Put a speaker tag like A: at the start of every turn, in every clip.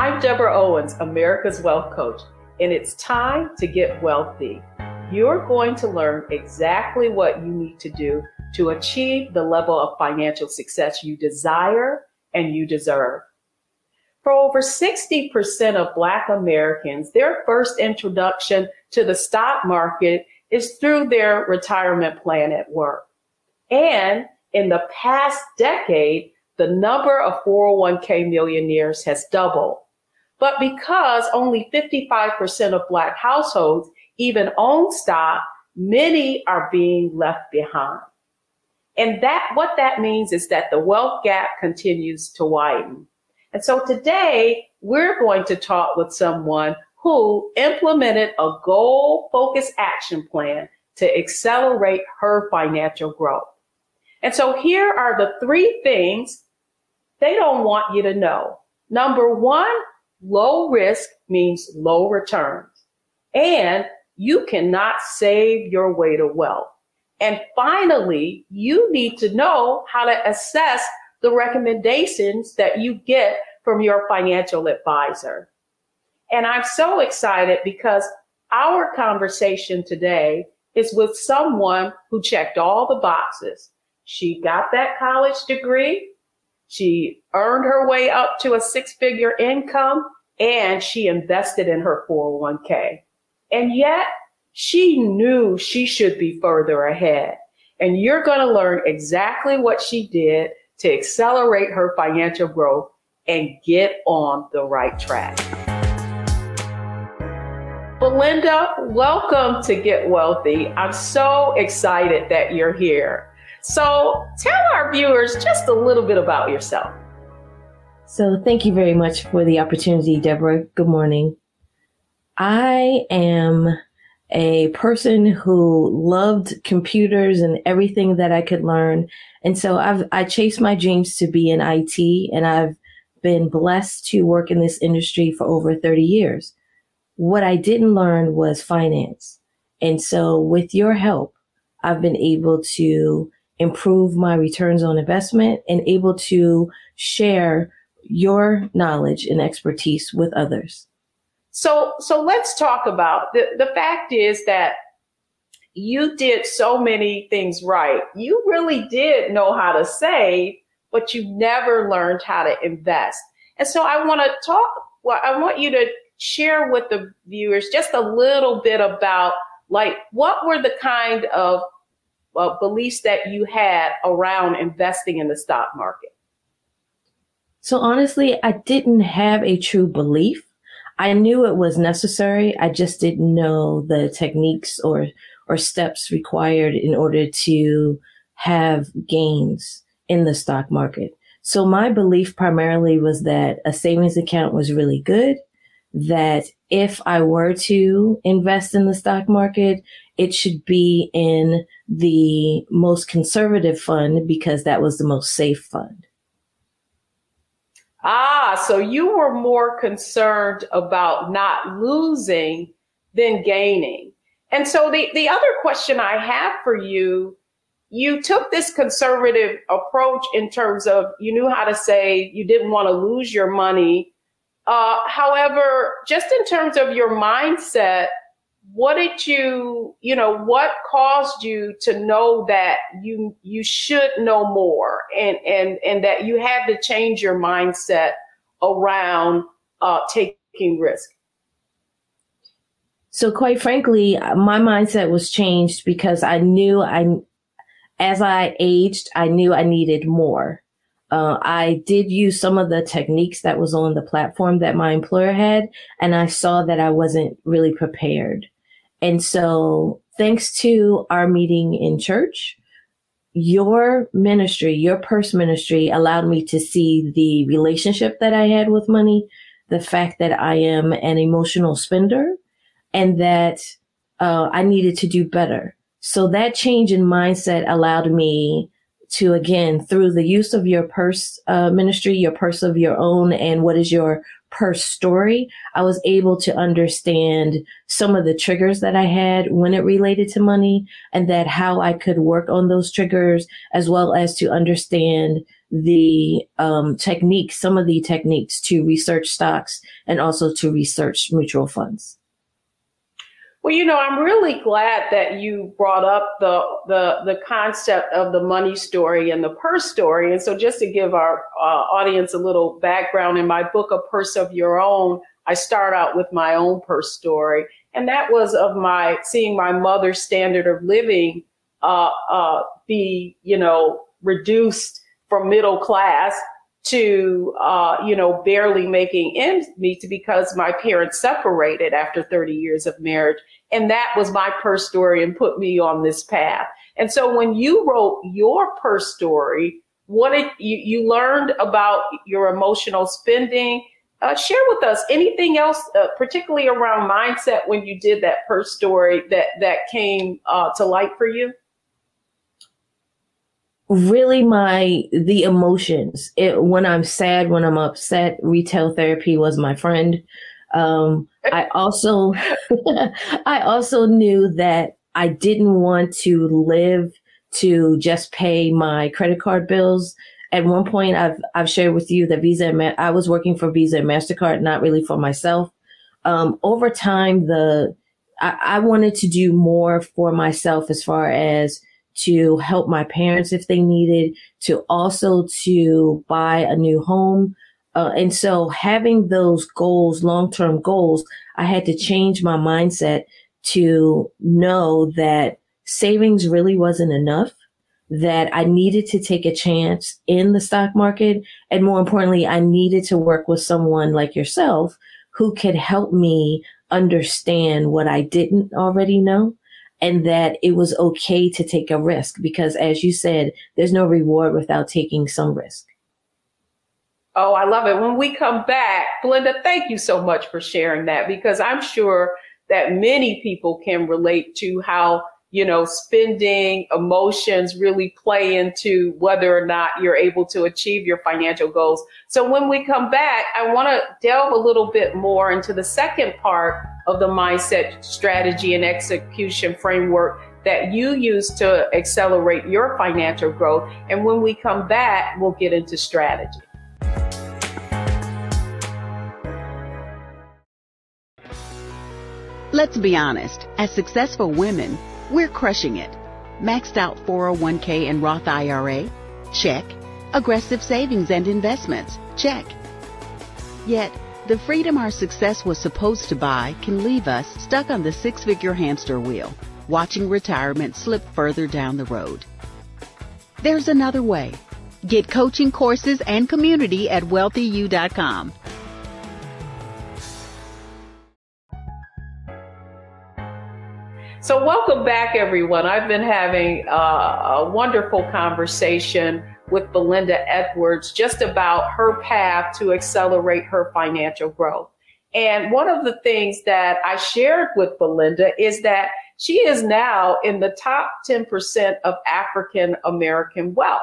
A: I'm Deborah Owens, America's Wealth Coach, and it's time to get wealthy. You're going to learn exactly what you need to do to achieve the level of financial success you desire and you deserve. For over 60% of Black Americans, their first introduction to the stock market is through their retirement plan at work. And in the past decade, the number of 401k millionaires has doubled. But because only 55% of Black households even own stock, many are being left behind. And that, what that means is that the wealth gap continues to widen. And so today we're going to talk with someone who implemented a goal focused action plan to accelerate her financial growth. And so here are the three things they don't want you to know. Number one, low risk means low returns and you cannot save your way to wealth. And finally, you need to know how to assess the recommendations that you get from your financial advisor. And I'm so excited because our conversation today is with someone who checked all the boxes. She got that college degree. She earned her way up to a six figure income and she invested in her 401k. And yet she knew she should be further ahead. And you're going to learn exactly what she did to accelerate her financial growth and get on the right track. Belinda, welcome to Get Wealthy. I'm so excited that you're here. So tell our viewers just a little bit about yourself.
B: So thank you very much for the opportunity, Deborah. Good morning. I am a person who loved computers and everything that I could learn. And so I've, I chased my dreams to be in IT and I've been blessed to work in this industry for over 30 years. What I didn't learn was finance. And so with your help, I've been able to improve my returns on investment and able to share your knowledge and expertise with others.
A: So, so let's talk about the, the fact is that you did so many things right. You really did know how to save, but you never learned how to invest. And so I want to talk, well, I want you to share with the viewers just a little bit about like what were the kind of uh, beliefs that you had around investing in the stock market?
B: So honestly, I didn't have a true belief. I knew it was necessary. I just didn't know the techniques or or steps required in order to have gains in the stock market. So my belief primarily was that a savings account was really good, that if I were to invest in the stock market, it should be in the most conservative fund because that was the most safe fund.
A: Ah, so you were more concerned about not losing than gaining. And so the, the other question I have for you, you took this conservative approach in terms of you knew how to say you didn't want to lose your money. Uh, however, just in terms of your mindset, what did you you know what caused you to know that you you should know more and and and that you had to change your mindset around uh, taking risk?
B: So quite frankly my mindset was changed because i knew i as i aged i knew i needed more uh, I did use some of the techniques that was on the platform that my employer had, and I saw that I wasn't really prepared. And so thanks to our meeting in church, your ministry, your purse ministry allowed me to see the relationship that I had with money, the fact that I am an emotional spender and that uh, I needed to do better. So that change in mindset allowed me to again, through the use of your purse uh, ministry, your purse of your own, and what is your purse story, I was able to understand some of the triggers that I had when it related to money and that how I could work on those triggers as well as to understand the um, techniques, some of the techniques to research stocks and also to research mutual funds.
A: Well, you know, I'm really glad that you brought up the the the concept of the money story and the purse story. And so, just to give our uh, audience a little background, in my book, A Purse of Your Own, I start out with my own purse story, and that was of my seeing my mother's standard of living uh, uh, be, you know, reduced from middle class to uh, you know barely making ends meet because my parents separated after 30 years of marriage. And that was my purse story and put me on this path. And so when you wrote your purse story what did you, you learned about your emotional spending? Uh, share with us anything else uh, particularly around mindset when you did that purse story that that came uh, to light for you
B: really my the emotions. It, when i'm sad when i'm upset retail therapy was my friend. Um, i also i also knew that i didn't want to live to just pay my credit card bills. At one point i've i've shared with you that visa and i was working for visa and mastercard not really for myself. Um, over time the I, I wanted to do more for myself as far as to help my parents if they needed, to also to buy a new home. Uh, and so having those goals, long-term goals, I had to change my mindset to know that savings really wasn't enough, that I needed to take a chance in the stock market. And more importantly, I needed to work with someone like yourself who could help me understand what I didn't already know and that it was okay to take a risk because as you said, there's no reward without taking some risk.
A: Oh, I love it. When we come back, Belinda, thank you so much for sharing that because I'm sure that many people can relate to how you know, spending, emotions really play into whether or not you're able to achieve your financial goals. So when we come back, I want to delve a little bit more into the second part of the mindset strategy and execution framework that you use to accelerate your financial growth. And when we come back, we'll get into strategy.
C: Let's be honest, as successful women, we're crushing it. Maxed out 401k and Roth IRA? Check. Aggressive savings and investments? Check. Yet, the freedom our success was supposed to buy can leave us stuck on the six figure hamster wheel, watching retirement slip further down the road. There's another way. Get coaching courses and community at wealthyu.com.
A: So, welcome back, everyone. I've been having uh, a wonderful conversation with Belinda Edwards just about her path to accelerate her financial growth. And one of the things that I shared with Belinda is that she is now in the top 10% of African American wealth.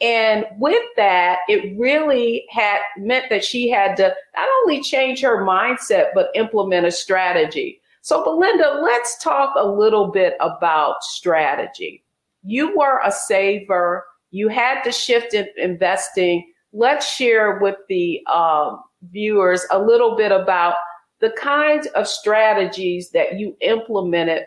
A: And with that, it really had meant that she had to not only change her mindset, but implement a strategy. So, Belinda, let's talk a little bit about strategy. You were a saver, you had to shift in investing. Let's share with the um, viewers a little bit about the kinds of strategies that you implemented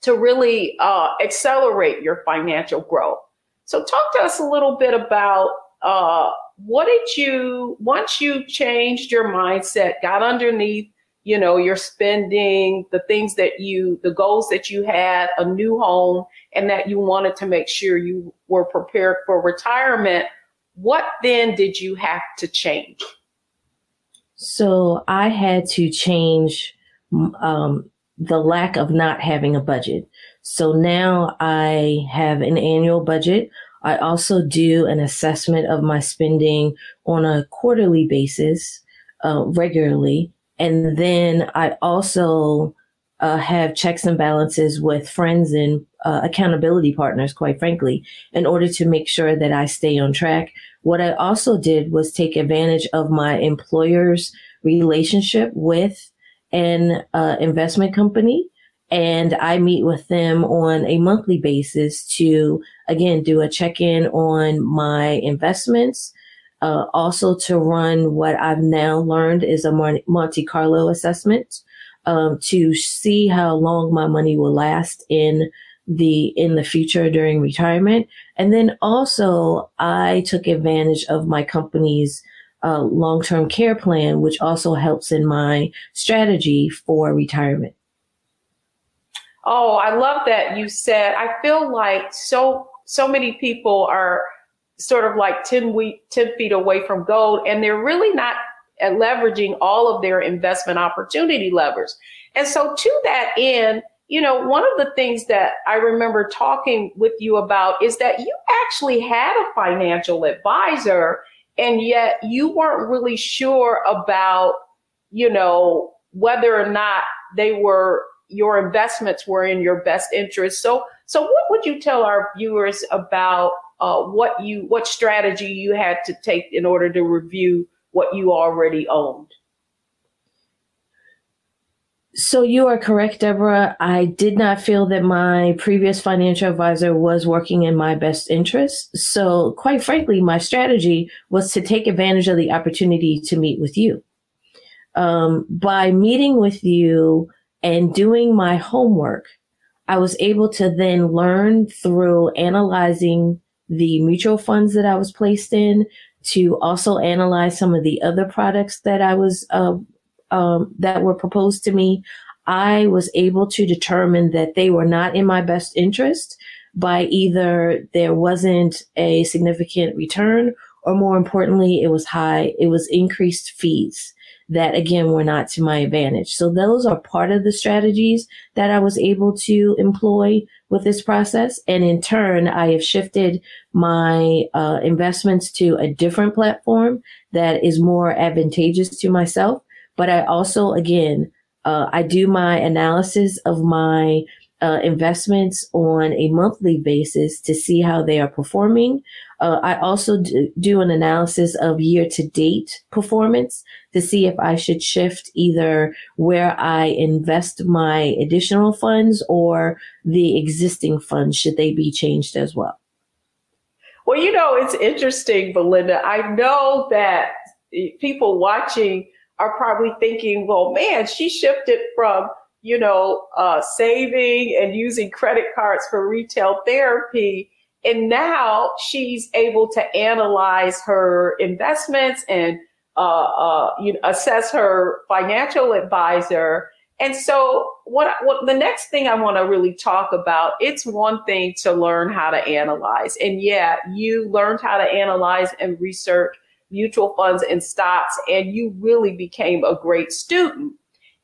A: to really uh, accelerate your financial growth. So, talk to us a little bit about uh, what did you, once you changed your mindset, got underneath you know, your spending, the things that you, the goals that you had, a new home, and that you wanted to make sure you were prepared for retirement. What then did you have to change?
B: So I had to change um, the lack of not having a budget. So now I have an annual budget. I also do an assessment of my spending on a quarterly basis, uh, regularly. And then I also uh, have checks and balances with friends and uh, accountability partners, quite frankly, in order to make sure that I stay on track. What I also did was take advantage of my employer's relationship with an uh, investment company. And I meet with them on a monthly basis to, again, do a check in on my investments, uh, also to run what I've now learned is a Monte Carlo assessment um, to see how long my money will last in the in the future during retirement. And then also, I took advantage of my company's uh, long term care plan, which also helps in my strategy for retirement.
A: Oh, I love that you said. I feel like so so many people are sort of like 10, week, 10 feet away from gold and they're really not uh, leveraging all of their investment opportunity levers. And so to that end, you know, one of the things that I remember talking with you about is that you actually had a financial advisor and yet you weren't really sure about, you know, whether or not they were your investments were in your best interest. So, so what would you tell our viewers about uh, what you what strategy you had to take in order to review what you already owned.
B: So you are correct, Deborah. I did not feel that my previous financial advisor was working in my best interest. So quite frankly, my strategy was to take advantage of the opportunity to meet with you. Um, by meeting with you and doing my homework, I was able to then learn through analyzing the mutual funds that I was placed in, to also analyze some of the other products that I was uh, um, that were proposed to me. I was able to determine that they were not in my best interest by either there wasn't a significant return or more importantly, it was high, it was increased fees that again were not to my advantage. So those are part of the strategies that I was able to employ with this process. And in turn, I have shifted my uh, investments to a different platform that is more advantageous to myself. But I also, again, uh, I do my analysis of my uh, investments on a monthly basis to see how they are performing. Uh, I also do an analysis of year to date performance to see if I should shift either where I invest my additional funds or the existing funds. Should they be changed as well?
A: Well, you know, it's interesting, Belinda. I know that people watching are probably thinking, well, man, she shifted from you know, uh, saving and using credit cards for retail therapy. And now she's able to analyze her investments and uh, uh, you know, assess her financial advisor. And so, what, what the next thing I want to really talk about? It's one thing to learn how to analyze, and yeah, you learned how to analyze and research mutual funds and stocks, and you really became a great student.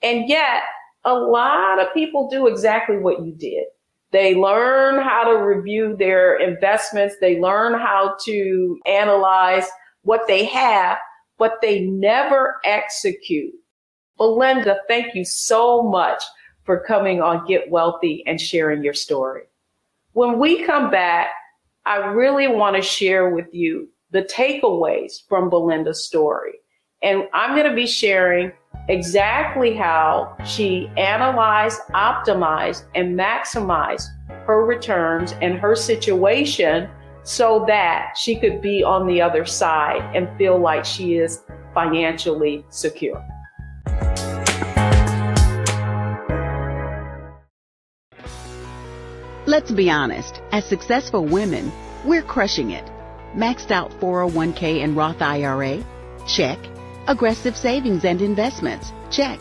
A: And yet, a lot of people do exactly what you did. They learn how to review their investments. They learn how to analyze what they have, but they never execute. Belinda, thank you so much for coming on Get Wealthy and sharing your story. When we come back, I really want to share with you the takeaways from Belinda's story. And I'm going to be sharing exactly how she analyzed, optimized, and maximized her returns and her situation so that she could be on the other side and feel like she is financially secure.
C: Let's be honest, as successful women, we're crushing it. Maxed out 401k and Roth IRA? Check. Aggressive savings and investments? Check.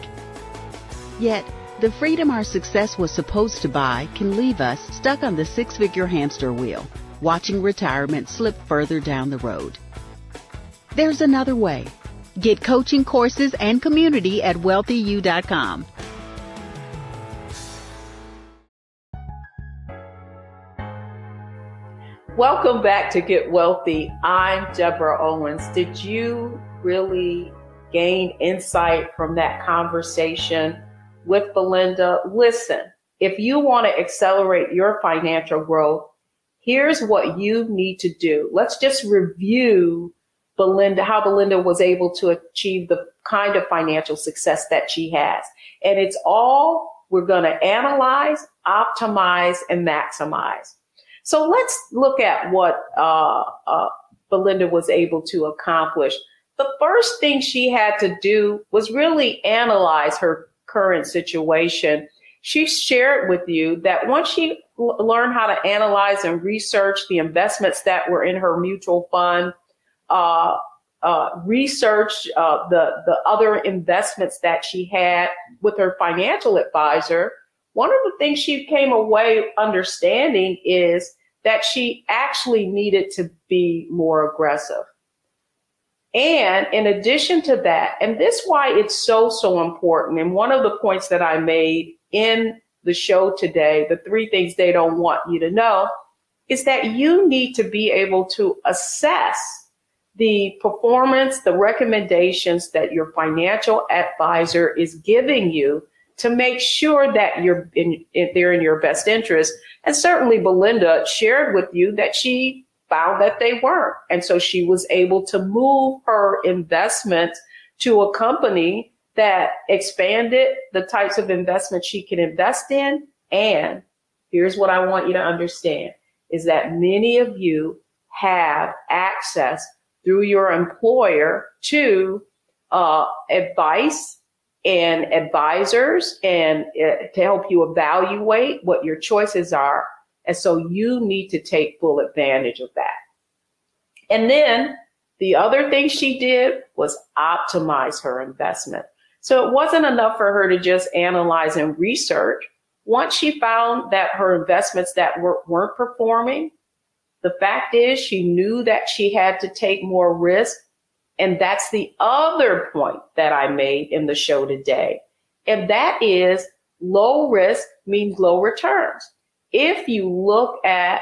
C: Yet, the freedom our success was supposed to buy can leave us stuck on the six figure hamster wheel, watching retirement slip further down the road. There's another way. Get coaching courses and community at wealthyu.com.
A: Welcome back to Get Wealthy. I'm Deborah Owens. Did you really gain insight from that conversation with Belinda. Listen, if you want to accelerate your financial growth, here's what you need to do. Let's just review Belinda, how Belinda was able to achieve the kind of financial success that she has. And it's all we're going to analyze, optimize, and maximize. So let's look at what uh, uh, Belinda was able to accomplish. The first thing she had to do was really analyze her current situation. She shared with you that once she l- learned how to analyze and research the investments that were in her mutual fund, uh, uh, research uh, the the other investments that she had with her financial advisor, one of the things she came away understanding is that she actually needed to be more aggressive. And in addition to that, and this why it's so so important. And one of the points that I made in the show today, the three things they don't want you to know, is that you need to be able to assess the performance, the recommendations that your financial advisor is giving you to make sure that you're in, they're in your best interest. And certainly Belinda shared with you that she found that they weren't. And so she was able to move her investment to a company that expanded the types of investments she can invest in. And here's what I want you to understand is that many of you have access through your employer to uh, advice and advisors and uh, to help you evaluate what your choices are. And so you need to take full advantage of that. And then the other thing she did was optimize her investment. So it wasn't enough for her to just analyze and research. Once she found that her investments that were, weren't performing, the fact is, she knew that she had to take more risk. And that's the other point that I made in the show today. And that is low risk means low returns. If you look at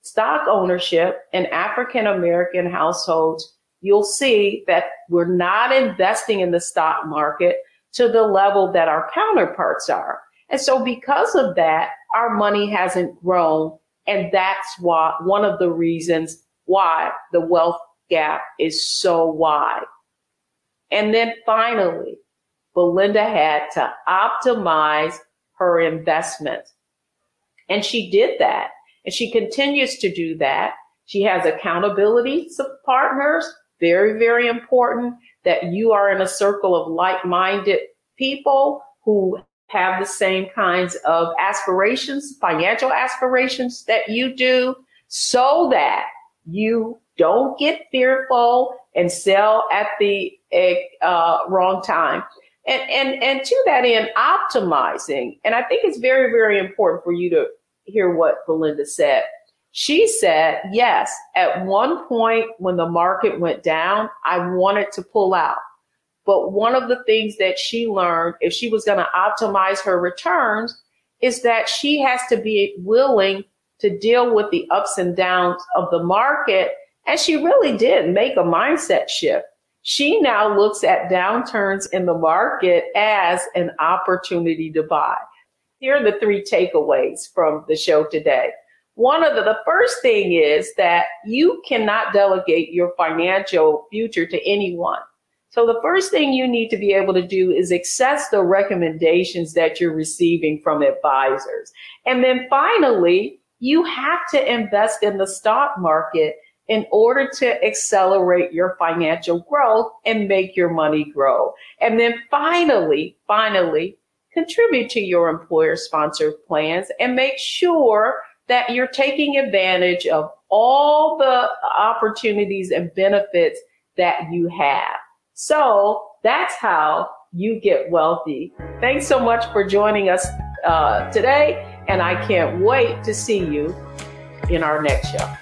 A: stock ownership in African American households, you'll see that we're not investing in the stock market to the level that our counterparts are. And so because of that, our money hasn't grown and that's why one of the reasons why the wealth gap is so wide. And then finally, Belinda had to optimize her investment. And she did that. And she continues to do that. She has accountability partners. Very, very important that you are in a circle of like-minded people who have the same kinds of aspirations, financial aspirations that you do so that you don't get fearful and sell at the uh, wrong time. And, and, and to that end, optimizing. And I think it's very, very important for you to hear what Belinda said. She said, yes, at one point when the market went down, I wanted to pull out. But one of the things that she learned, if she was going to optimize her returns, is that she has to be willing to deal with the ups and downs of the market. And she really did make a mindset shift. She now looks at downturns in the market as an opportunity to buy. Here are the three takeaways from the show today. One of the, the first thing is that you cannot delegate your financial future to anyone. So the first thing you need to be able to do is access the recommendations that you're receiving from advisors. And then finally, you have to invest in the stock market in order to accelerate your financial growth and make your money grow. And then finally, finally, contribute to your employer sponsored plans and make sure that you're taking advantage of all the opportunities and benefits that you have. So that's how you get wealthy. Thanks so much for joining us uh, today, and I can't wait to see you in our next show.